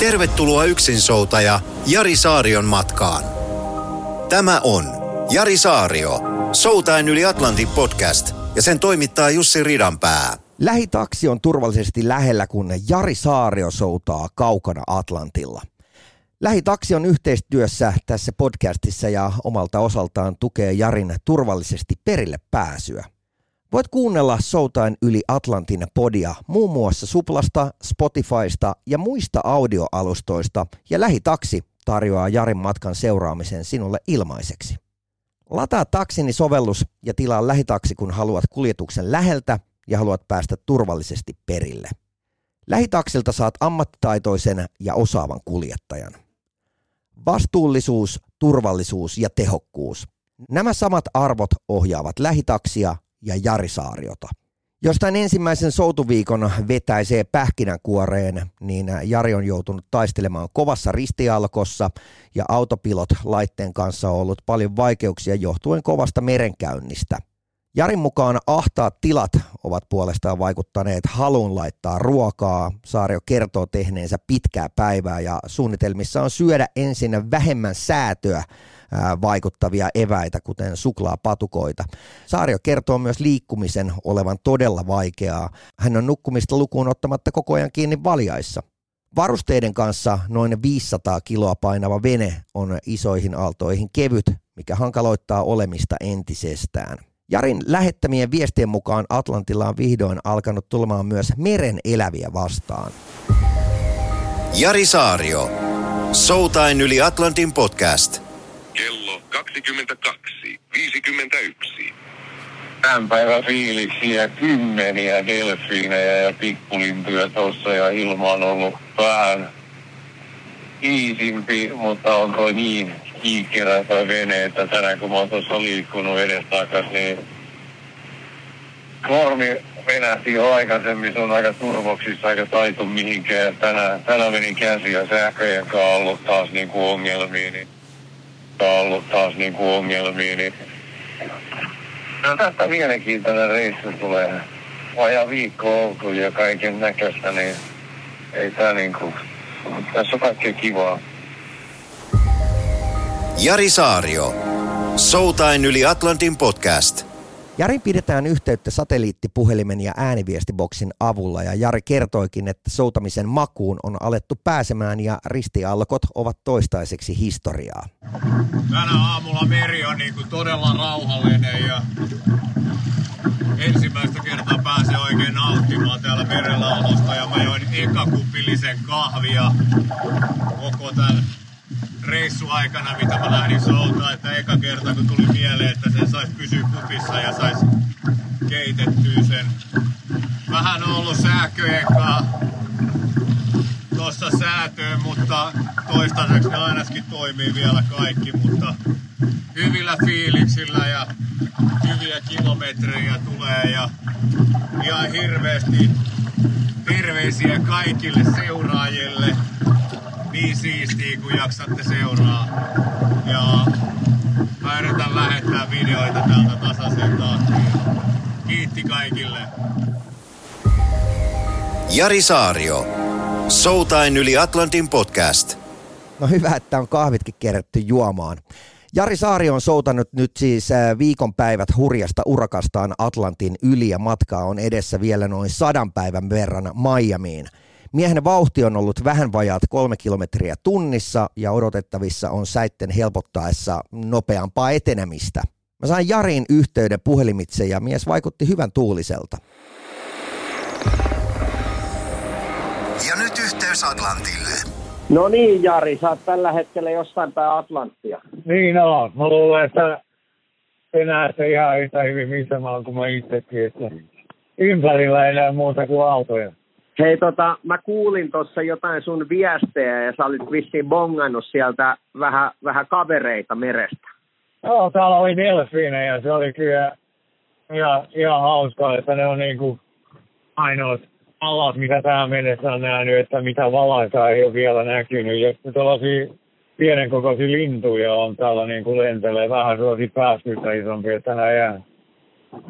Tervetuloa yksinsoutaja Jari Saarion matkaan. Tämä on Jari Saario, Soutain yli Atlantin podcast ja sen toimittaa Jussi Ridanpää. Lähitaksi on turvallisesti lähellä, kun Jari Saario soutaa kaukana Atlantilla. Lähitaksi on yhteistyössä tässä podcastissa ja omalta osaltaan tukee Jarin turvallisesti perille pääsyä. Voit kuunnella Soutain yli Atlantin podia muun muassa Suplasta, Spotifysta ja muista audioalustoista ja Lähitaksi tarjoaa Jarin matkan seuraamisen sinulle ilmaiseksi. Lataa taksini sovellus ja tilaa lähitaksi, kun haluat kuljetuksen läheltä ja haluat päästä turvallisesti perille. Lähitaksilta saat ammattitaitoisen ja osaavan kuljettajan. Vastuullisuus, turvallisuus ja tehokkuus. Nämä samat arvot ohjaavat lähitaksia ja Jarisaariota. Jos tämän ensimmäisen soutuviikon vetäisee pähkinänkuoreen, niin Jari on joutunut taistelemaan kovassa ristialkossa ja autopilot laitteen kanssa on ollut paljon vaikeuksia johtuen kovasta merenkäynnistä. Jarin mukaan ahtaat tilat ovat puolestaan vaikuttaneet halun laittaa ruokaa. Saario kertoo tehneensä pitkää päivää ja suunnitelmissa on syödä ensin vähemmän säätöä vaikuttavia eväitä, kuten suklaapatukoita. Saario kertoo myös liikkumisen olevan todella vaikeaa. Hän on nukkumista lukuun ottamatta koko ajan kiinni valjaissa. Varusteiden kanssa noin 500 kiloa painava vene on isoihin aaltoihin kevyt, mikä hankaloittaa olemista entisestään. Jarin lähettämien viestien mukaan Atlantilla on vihdoin alkanut tulemaan myös meren eläviä vastaan. Jari Saario. Soutain yli Atlantin podcast. Kello 22.51. Tämän päivän fiiliksiä, kymmeniä delfiinejä ja pikkulintuja tuossa ja ilma on ollut vähän iisimpi, mutta on toi niin kiikkerä toi vene, että tänään kun mä oon tuossa liikkunut edestakas, niin Normi venähti jo aikaisemmin, se on aika turvoksissa, aika taitu mihinkään. Tänään, tänään meni käsi ja sähköjen kanssa ollut taas niinku ongelmia, niin on ollut taas niinku ongelmia, niin no, tästä mielenkiintoinen reissu tulee. Vajaa viikko oltu ja kaiken näköistä, niin ei tää niinku, tässä on kaikkea kivaa. Jari Saario. Soutain yli Atlantin podcast. Jari pidetään yhteyttä satelliittipuhelimen ja ääniviestiboksin avulla ja Jari kertoikin, että soutamisen makuun on alettu pääsemään ja ristialkot ovat toistaiseksi historiaa. Tänä aamulla meri on niin kuin todella rauhallinen ja ensimmäistä kertaa pääsee oikein nauttimaan täällä merellä olosta ja mä join ekakupillisen kahvia koko tämän reissu aikana, mitä mä lähdin soutaa, että eka kerta kun tuli mieleen, että sen saisi pysyä kupissa ja saisi keitettyä sen. Vähän on ollut sähköjen tuossa säätöön, mutta toistaiseksi ne ainakin toimii vielä kaikki, mutta hyvillä fiiliksillä ja hyviä kilometrejä tulee ja ihan hirveästi terveisiä kaikille seuraajille niin siistiä, kun jaksatte seuraa. Ja mä yritän lähettää videoita täältä tasaisen tahtiin. Kiitti kaikille. Jari Saario. Soutain yli Atlantin podcast. No hyvä, että on kahvitkin kerätty juomaan. Jari Saari on soutanut nyt siis äh, viikonpäivät hurjasta urakastaan Atlantin yli ja matkaa on edessä vielä noin sadan päivän verran Miamiin. Miehen vauhti on ollut vähän vajaat kolme kilometriä tunnissa ja odotettavissa on säitten helpottaessa nopeampaa etenemistä. Mä sain Jarin yhteyden puhelimitse ja mies vaikutti hyvän tuuliselta. Ja nyt yhteys Atlantille. No niin, Jari, sä oot tällä hetkellä jossain päin Atlanttia. Niin on. Mä luulen, että enää se ihan yhtä hyvin missä mä oon kuin mä itsekin. Että ympärillä ei näe muuta kuin autoja. Hei tota, mä kuulin tuossa jotain sun viestejä ja sä olit vissiin bongannut sieltä vähän, vähän kavereita merestä. Joo, täällä oli delfiinejä ja se oli kyllä ihan, ihan hauskaa, että ne on niinku ainoat alat, mitä tähän mennessä on nähnyt, että mitä valaita ei ole vielä näkynyt. Ja tällaisia pienen kokoisia lintuja on täällä niin kuin lentelee vähän sellaisia pääskystä isompia, että nämä jää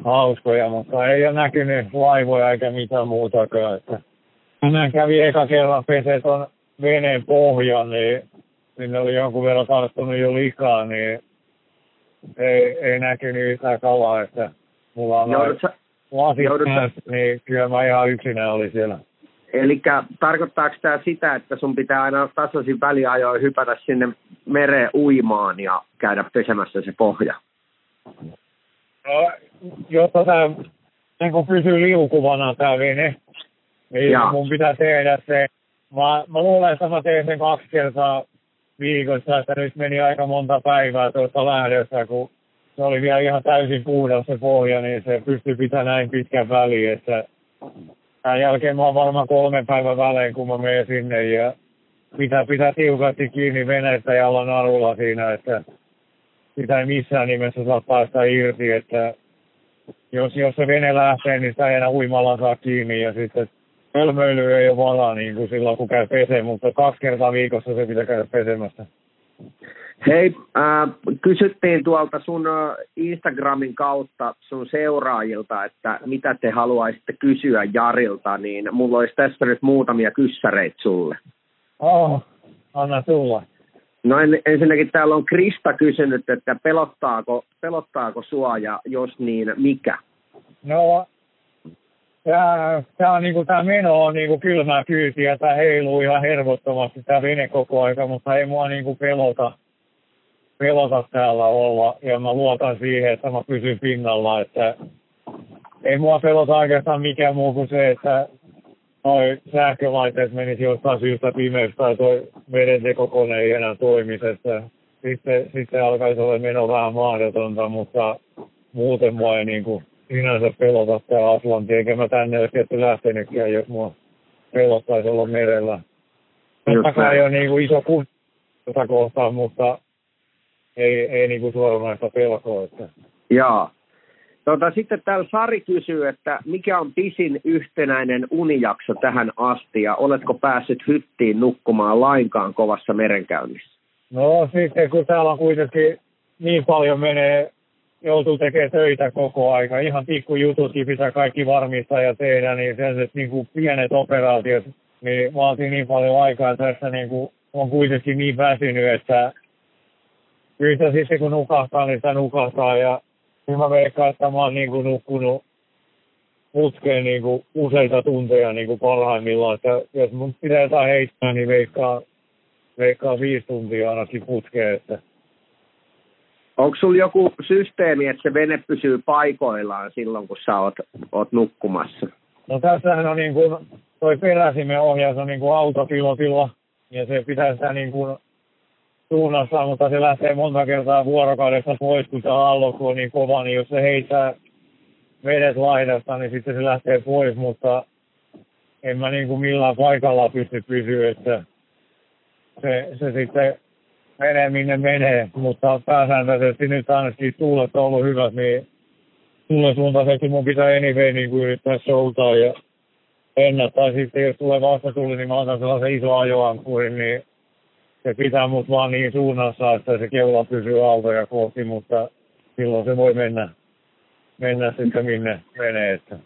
hauskoja, mutta ei ole näkynyt laivoja eikä mitään muutakaan. Että tänään kävi eka kerran pesee tuon veneen pohjan, niin sinne oli jonkun verran tarttunut jo likaa, niin ei, ei näkynyt yhtään kalaa, että mulla on Joudut lasit joudut niin kyllä mä ihan yksinään oli siellä. eli tarkoittaako tämä sitä, että sun pitää aina tasaisin väliajoin hypätä sinne mereen uimaan ja käydä pesemässä se pohja? No, jotta tämä niin pysyy liukuvana tämä vene, niin Jaa. mun pitää tehdä se. Mä, mä luulen, että mä teen sen kaksi kertaa viikossa, että nyt meni aika monta päivää tuosta lähdössä, kun se oli vielä ihan täysin puhdas se pohja, niin se pystyi pitämään näin pitkän väliin, että tämän jälkeen mä oon varmaan kolmen päivän välein, kun mä menen sinne ja pitää pitää tiukasti kiinni veneestä ja olla narulla siinä, että sitä ei missään nimessä saa päästä irti, että jos, jos se vene lähtee, niin sitä ei enää uimalla saa kiinni ja sitten hölmöily ei ole vala niin kuin silloin, kun käy peseen, mutta kaksi kertaa viikossa se pitää käydä pesemässä. Hei, äh, kysyttiin tuolta sun äh, Instagramin kautta sun seuraajilta, että mitä te haluaisitte kysyä Jarilta, niin mulla olisi tässä nyt muutamia kyssäreitä sulle. Oh, anna tulla. No en, ensinnäkin täällä on Krista kysynyt, että pelottaako, pelottaako sua ja jos niin, mikä? No, tää, on niinku, tää meno on niinku kylmää kyytiä, tää heiluu ihan hervottomasti tää vene koko aika, mutta ei mua niinku pelota, pelota täällä olla. Ja mä luotan siihen, että mä pysyn pinnalla, että ei mua pelota oikeastaan mikään muu kuin se, että noi sähkölaitteet menisi jostain syystä pimeys tai toi vedentekokone ei enää toimisi, että sitten, sitten alkaisi olla meno vähän mahdotonta, mutta muuten mua ei niinku sinänsä pelota tää Atlantti, eikä mä tänne olisi tietty lähtenytkään, jos mua pelottaisi olla merellä. Totta kai on niinku iso kunta kohtaan, mutta ei, ei niinku suoranaista pelkoa. Että. Jaa. Tota, sitten täällä Sari kysyy, että mikä on pisin yhtenäinen unijakso tähän asti ja oletko päässyt hyttiin nukkumaan lainkaan kovassa merenkäynnissä? No sitten kun täällä on kuitenkin niin paljon menee, joutuu tekemään töitä koko aika, ihan pikkujututkin pitää kaikki varmistaa ja tehdä, niin sellaiset niin kuin pienet operaatiot, niin vaatii niin paljon aikaa. Tässä niin kuin on kuitenkin niin väsynyt, että kyllä sitten kun nukahtaa, niin sitä nukahtaa. Ja kyllä mä veikkaan, että mä oon niin kuin nukkunut putkeen niin kuin useita tunteja niin kuin parhaimmillaan, että jos mun pitää jotain heittää, niin veikkaa, veikkaa viisi tuntia ainakin putkeen, että Onko sulla joku systeemi, että se vene pysyy paikoillaan silloin, kun sä oot, oot nukkumassa? No tässähän on niin kuin, toi peräsimen ohjaus on niin kuin autopilotilla ja se pitää sitä niin kuin suunnassa, mutta se lähtee monta kertaa vuorokaudessa pois, kun se aallokko on niin kova, niin jos se heittää vedet laidasta, niin sitten se lähtee pois, mutta en mä niin kuin millään paikalla pysty pysyä, että se, se sitten menee minne menee, mutta pääsääntöisesti nyt ainakin tuulet on ollut hyvät, niin tuulen suuntaisesti mun pitää anyway niin kuin yrittää soutaa ja ennättää sitten, jos tulee vastatuli, niin mä otan sellaisen iso ajoankkurin, niin se pitää mut vaan niin suunnassa, että se keula pysyy aaltoja kohti, mutta silloin se voi mennä, mennä sitten minne menee. Että.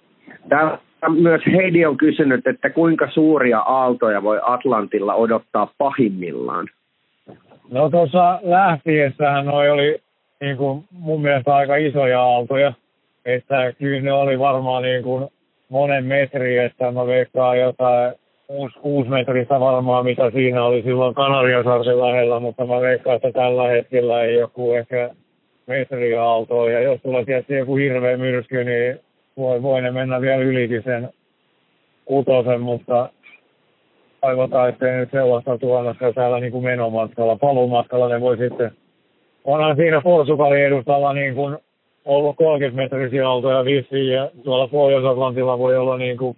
Täällä myös Heidi on kysynyt, että kuinka suuria aaltoja voi Atlantilla odottaa pahimmillaan? No tuossa lähtiessähän noi oli niin kuin mun mielestä aika isoja aaltoja, että kyllä ne oli varmaan niin kuin monen metri, että mä veikkaan jotain kuusi, kuusi metristä varmaan, mitä siinä oli silloin Kanariasaarten lähellä, mutta mä veikkaan, että tällä hetkellä ei joku ehkä metri aaltoa. Ja jos tulee tietysti joku hirveä myrsky, niin voi, voi ne mennä vielä ylikin sen kutosen, mutta toivotaan, nyt sellaista tuolla täällä niin kuin menomatkalla. Paluumatkalla ne voi sitten, onhan siinä Portugalin edustalla niin kuin ollut 30 metrisiä autoja vissiin ja tuolla Pohjois-Atlantilla voi olla niin kuin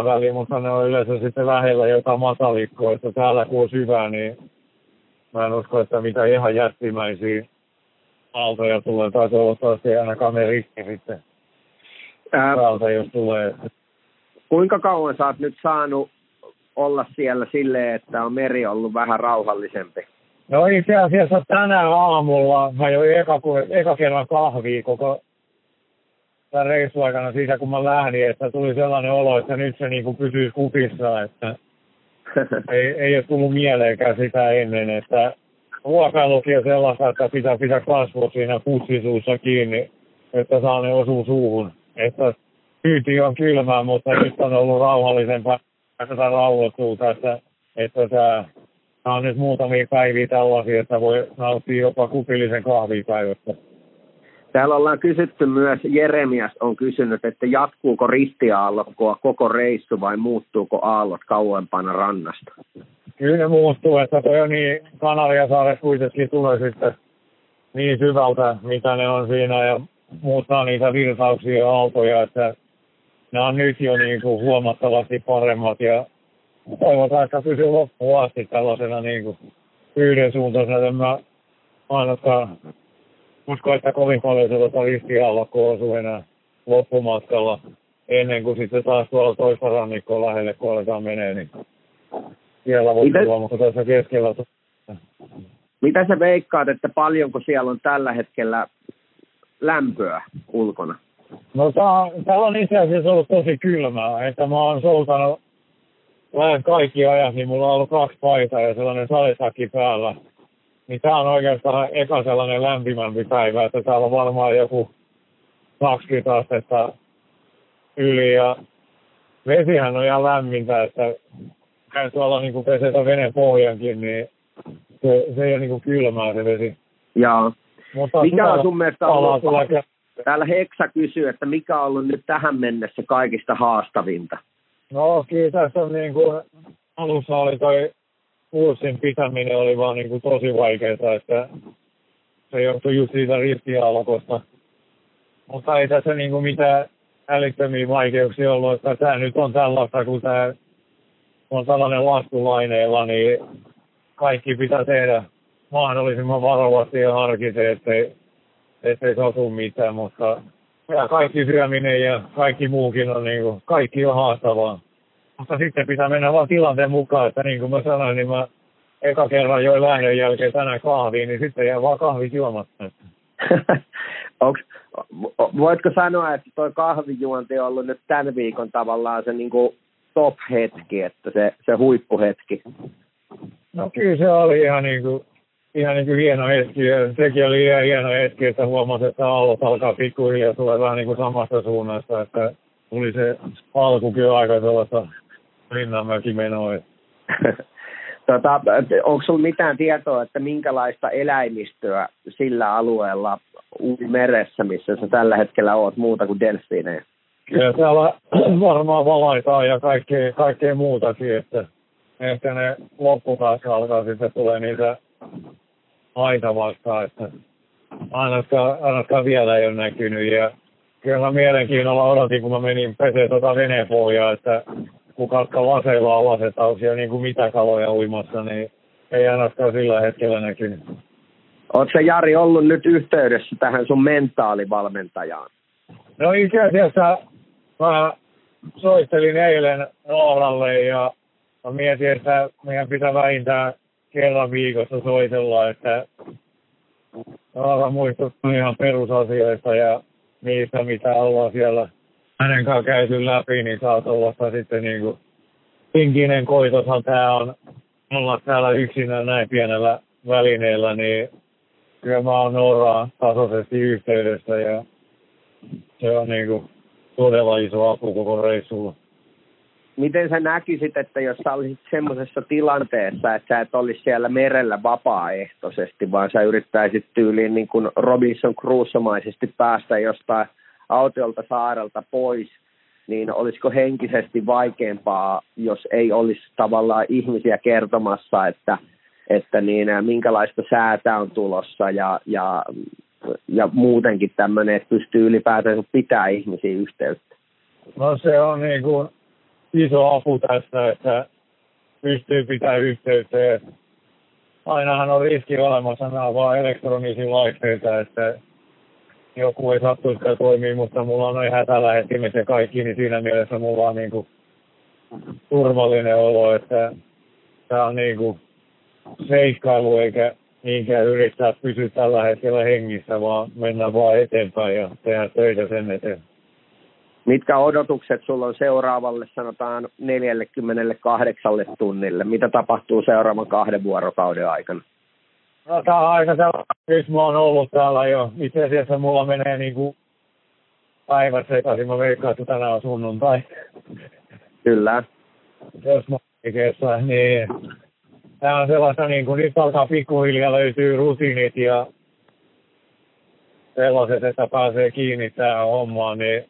10-15 väliä, mutta ne on yleensä sitten lähellä jotain matalikkoa, että täällä kun on syvää, niin mä en usko, että mitä ihan jättimäisiä aaltoja tulee, tai toivottavasti ainakaan ne rikki sitten Ää, päältä, jos tulee. kuinka kauan sä oot nyt saanut olla siellä silleen, että on meri ollut vähän rauhallisempi? No itse asiassa tänään aamulla mä join eka, eka kerran kahvia koko tämän reissun aikana siitä, kun mä lähdin, että tuli sellainen olo, että nyt se niin kuin pysyy kupissa, että ei, ei ole tullut mieleenkään sitä ennen, että ruokailukin on sellaista, että pitää pitää kasvot siinä pussisuussa kiinni, että saa ne osuu suuhun. Että kyyti on kylmää, mutta nyt on ollut rauhallisempaa tätä rauhoittuu tässä, että tämä, on nyt muutamia päiviä tällaisia, että voi nauttia jopa kupillisen kahvia päivässä. Täällä ollaan kysytty myös, Jeremias on kysynyt, että jatkuuko ristiaallokkoa koko reissu vai muuttuuko aallot kauempana rannasta? Kyllä ne muuttuu, että toi on niin, Kanariasaaret kuitenkin tulee sitten niin syvältä, mitä ne on siinä ja muuttaa niitä virtauksia ja aaltoja, että ne on nyt jo niin kuin huomattavasti paremmat ja toivotaan, että pysyy loppuun asti tällaisena niin kuin yhdensuuntaisena. En mä ainakaan usko, että kovin paljon tuota ristiaallokkoa osuu enää loppumatkalla ennen kuin sitten taas tuolla toista rannikkoa lähelle, kun aletaan menee, niin siellä voi Miten- tulla, mutta tässä keskellä Mitä sä veikkaat, että paljonko siellä on tällä hetkellä lämpöä ulkona? No tää, täällä on itse asiassa ollut tosi kylmää, että mä oon soutanut lähes kaikki ajat, niin mulla on ollut kaksi paitaa ja sellainen salisakki päällä. Niin tää on oikeastaan eka sellainen lämpimämpi päivä, että täällä on varmaan joku 20 astetta yli ja vesihän on ihan lämmintä, että käy tuolla niin pesetä veneen pohjankin, niin se, se ei ole niin kuin kylmää se vesi. Ja Mutta Mikä on sun mielestä ollut- täällä Heksa kysyy, että mikä on ollut nyt tähän mennessä kaikista haastavinta? No tässä on niin kuin, alussa oli toi kurssin pitäminen oli vaan niin kuin tosi vaikeaa, että se johtui just siitä ristialkosta. Mutta ei tässä niin kuin mitään älyttömiä vaikeuksia ollut, että tämä nyt on tällaista, kun tämä on tällainen laskulaineella, niin kaikki pitää tehdä mahdollisimman varovasti ja harkiten, ettei, ettei satu mitään, mutta ja kaikki syöminen ja kaikki muukin on niin kuin, kaikki on haastavaa. Mutta sitten pitää mennä vaan tilanteen mukaan, että niin kuin mä sanoin, niin mä eka kerran join lähdön jälkeen tänään kahviin, niin sitten jää vaan kahvit juomatta. Onks, voitko sanoa, että tuo kahvijuonti on ollut nyt tämän viikon tavallaan se niin kuin top-hetki, että se, se huippuhetki? No kyllä se oli ihan niin kuin, ihan niin kuin hieno hetki. Ja sekin oli ihan hieno hetki, että huomasi, että aallot alkaa pikkuhiljaa tulee vähän niin kuin samasta suunnasta, että tuli se alku kyllä aika sellaista rinnanmäkimenoa. tota, onko sinulla mitään tietoa, että minkälaista eläimistöä sillä alueella meressä, missä sä tällä hetkellä oot, muuta kuin delfiinejä? Kyllä täällä varmaan valaitaan ja kaikkea, kaikkea muutakin, että ehkä ne loppupäässä alkaa sitten tulee niitä aita vastaan, että ainakaan, ainakaan vielä ei ole näkynyt. Ja kyllä mä mielenkiinnolla odotin, kun mä menin peseen tuota venepohjaa, että kun katka laseilla on lasetauksia, niin kuin mitä kaloja uimassa, niin ei ainakaan sillä hetkellä näkynyt. Oletko Jari ollut nyt yhteydessä tähän sun mentaalivalmentajaan? No itse asiassa mä soittelin eilen Noolalle ja mä mietin, että meidän pitää vähintään kerran viikossa soitella, että Noora muistuttaa ihan perusasioista ja niistä, mitä ollaan siellä hänen kanssa käyty läpi, niin saa tuollaista sitten niin kuin henkinen koitoshan tämä on olla täällä yksinään näin pienellä välineellä, niin kyllä mä oon Nooraan tasaisesti yhteydessä ja se on niin kuin todella iso apu koko reissulla. Miten sä näkisit, että jos sä olisit semmoisessa tilanteessa, että sä et olisi siellä merellä vapaaehtoisesti, vaan sä yrittäisit tyyliin niin kuin Robinson Crusoe-maisesti päästä jostain autiolta saarelta pois, niin olisiko henkisesti vaikeampaa, jos ei olisi tavallaan ihmisiä kertomassa, että, että niin, minkälaista säätä on tulossa ja, ja ja muutenkin tämmöinen, että pystyy ylipäätään pitää ihmisiä yhteyttä? No se on niin kuin iso apu tässä, että pystyy pitämään yhteyttä. Ainahan on riski olemassa, nämä vaan elektronisia laitteita, että joku ei sattuisikaan toimii, mutta mulla on ihan tällä hetkellä se kaikki, niin siinä mielessä mulla on niin kuin turvallinen olo, että tämä on niin kuin seikkailu eikä niinkään yrittää pysyä tällä hetkellä hengissä, vaan mennä vaan eteenpäin ja tehdä töitä sen eteen. Mitkä odotukset sulla on seuraavalle, sanotaan 48 tunnille? Mitä tapahtuu seuraavan kahden vuorokauden aikana? No tämä on aika sellainen, mä oon ollut täällä jo. Itse asiassa mulla menee niin kuin päivät sekaisin. Mä veikkaan, että tänään on sunnuntai. Kyllä. Jos mä kesä, niin tämä on sellaista niin kuin nyt alkaa pikkuhiljaa löytyy rutiinit ja sellaiset, että pääsee kiinni tähän hommaan, niin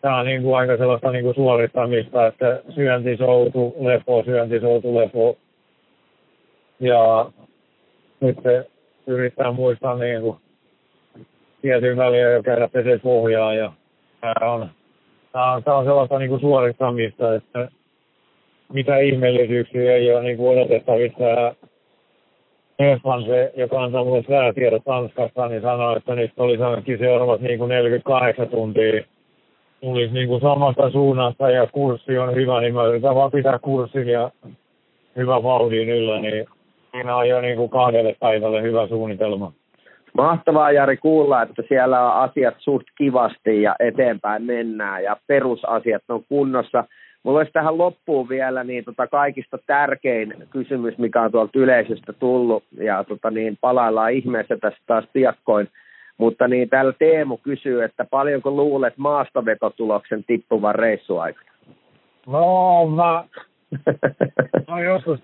tämä on niin kuin aika sellaista niin kuin suorittamista, että syöntisoutu, lepo, syöntisoutu, lepo. Ja nyt se yrittää muistaa niin kuin tietyn väliä jo käydä pesee pohjaa ja tämä on, tämä on, tämä on sellaista niin kuin suorittamista, että mitä ihmeellisyyksiä ei ole niin kuin odotettavissa. Stefan, se, joka antaa mulle säätiedot Tanskasta, niin sanoi, että nyt olisi ainakin seuraavat niin kuin 48 tuntia tulisi niin kuin samasta suunnasta ja kurssi on hyvä, niin mä yritän vaan pitää kurssin ja hyvä vauhdin yllä, niin siinä on jo niin kuin kahdelle päivälle hyvä suunnitelma. Mahtavaa Jari kuulla, että siellä on asiat suht kivasti ja eteenpäin mennään ja perusasiat on kunnossa. Mulla olisi tähän loppuun vielä niin tota kaikista tärkein kysymys, mikä on tuolta yleisöstä tullut ja tota niin, palaillaan ihmeessä tästä taas piakkoin. Mutta niin täällä Teemu kysyy, että paljonko luulet maastovetotuloksen tippuvan reissuaikana? No mä, no joskus,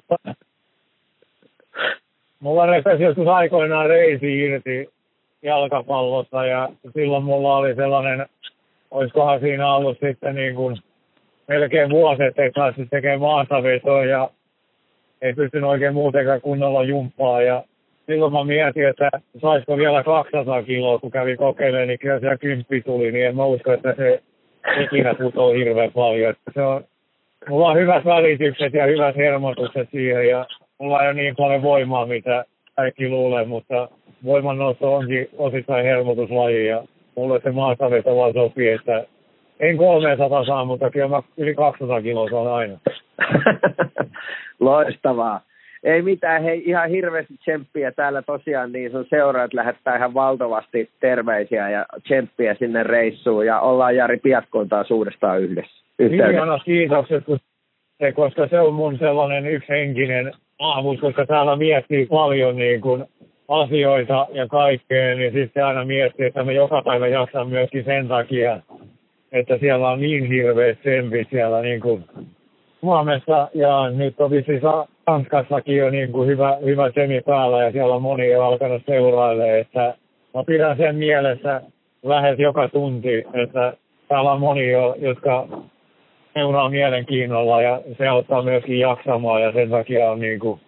mulla repesi joskus aikoinaan reisi irti jalkapallossa ja silloin mulla oli sellainen, olisikohan siinä ollut sitten niin kuin melkein vuosi, että ei päässyt tekemään maastavetoa ja ei pystynyt oikein muutenkaan kunnolla jumppaa ja silloin mä mietin, että saisiko vielä 200 kiloa, kun kävi kokeilemaan, niin kyllä siellä kymppi tuli, niin en mä usko, että se ikinä putoo hirveän paljon. Että se on, mulla on hyvät välitykset ja hyvät hermotukset siihen ja mulla ei ole niin paljon voimaa, mitä kaikki luulee, mutta voimannosto onkin osittain hermotuslaji ja mulle se maastaveto vaan sopii, että en 300 saa, mutta kyllä mä yli 200 kiloa saan aina. Loistavaa. Ei mitään, hei ihan hirveästi tsemppiä täällä tosiaan, niin sun seuraat lähettää ihan valtavasti terveisiä ja tsemppiä sinne reissuun ja ollaan Jari piakkoon taas uudestaan yhdessä. Ihana kiitokset, koska se on mun sellainen yksihenkinen aamus, koska täällä miettii paljon niin kuin asioita ja kaikkea, niin sitten aina miettii, että me joka päivä jaksaa myöskin sen takia, että siellä on niin hirveät tsempit siellä niin kuin Suomessa ja nyt on siis Tanskassakin jo niin kuin hyvä, hyvä semi päällä ja siellä on moni jo alkanut seurailemaan, että mä pidän sen mielessä lähes joka tunti, että täällä on moni jo, jotka seuraa mielenkiinnolla ja se auttaa myöskin jaksamaan ja sen takia on niin kuin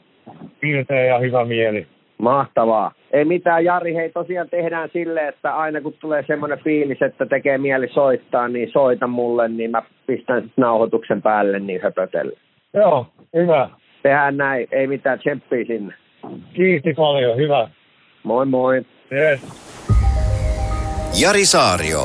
ja hyvä mieli. Mahtavaa. Ei mitään, Jari, hei tosiaan tehdään sille, että aina kun tulee semmoinen fiilis, että tekee mieli soittaa, niin soita mulle, niin mä pistän sitten nauhoituksen päälle niin höpötelle. Joo, hyvä. Tehdään näin, ei mitään tsemppiä sinne. Kiitos paljon, hyvä. Moi moi. Yes. Jari Saario.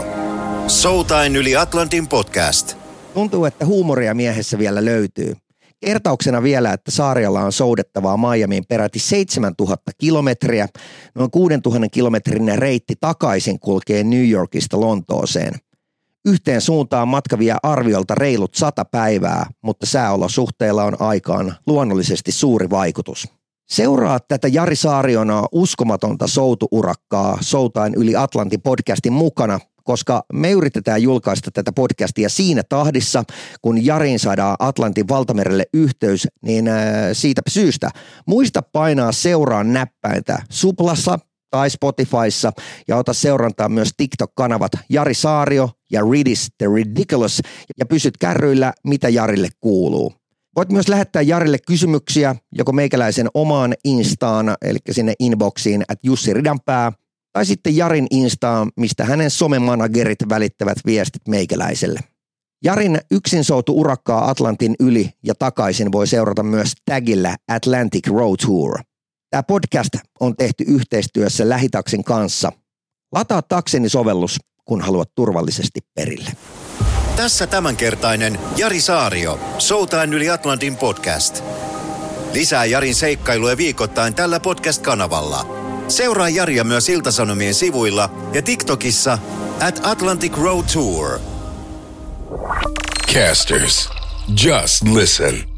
Soutain yli Atlantin podcast. Tuntuu, että huumoria miehessä vielä löytyy. Kertauksena vielä, että Saarialla on soudettavaa Miamiin peräti 7000 kilometriä. Noin 6000 kilometrin reitti takaisin kulkee New Yorkista Lontooseen. Yhteen suuntaan matka vie arviolta reilut sata päivää, mutta sääolosuhteilla on aikaan luonnollisesti suuri vaikutus. Seuraa tätä Jari Saarionaa uskomatonta soutuurakkaa Soutain yli Atlantin podcastin mukana koska me yritetään julkaista tätä podcastia siinä tahdissa, kun Jarin saadaan Atlantin valtamerelle yhteys, niin äh, siitä syystä muista painaa seuraa näppäintä Suplassa tai Spotifyssa ja ota seurantaa myös TikTok-kanavat Jari Saario ja Ridis The Ridiculous ja pysyt kärryillä, mitä Jarille kuuluu. Voit myös lähettää Jarille kysymyksiä joko meikäläisen omaan instaan, eli sinne inboxiin, että Jussi Ridanpää, Tai sitten Jarin Instaan, mistä hänen somemanagerit välittävät viestit meikäläiselle. Jarin yksin soutu urakkaa Atlantin yli ja takaisin voi seurata myös tagillä Atlantic Road Tour. Tämä podcast on tehty yhteistyössä Lähitaksin kanssa. Lataa takseni sovellus, kun haluat turvallisesti perille. Tässä tämänkertainen Jari Saario, Soutain yli Atlantin podcast. Lisää Jarin seikkailuja viikoittain tällä podcast-kanavalla. Seuraa Jaria myös Iltasanomien sivuilla ja TikTokissa at Atlantic Road Tour. Casters, just listen.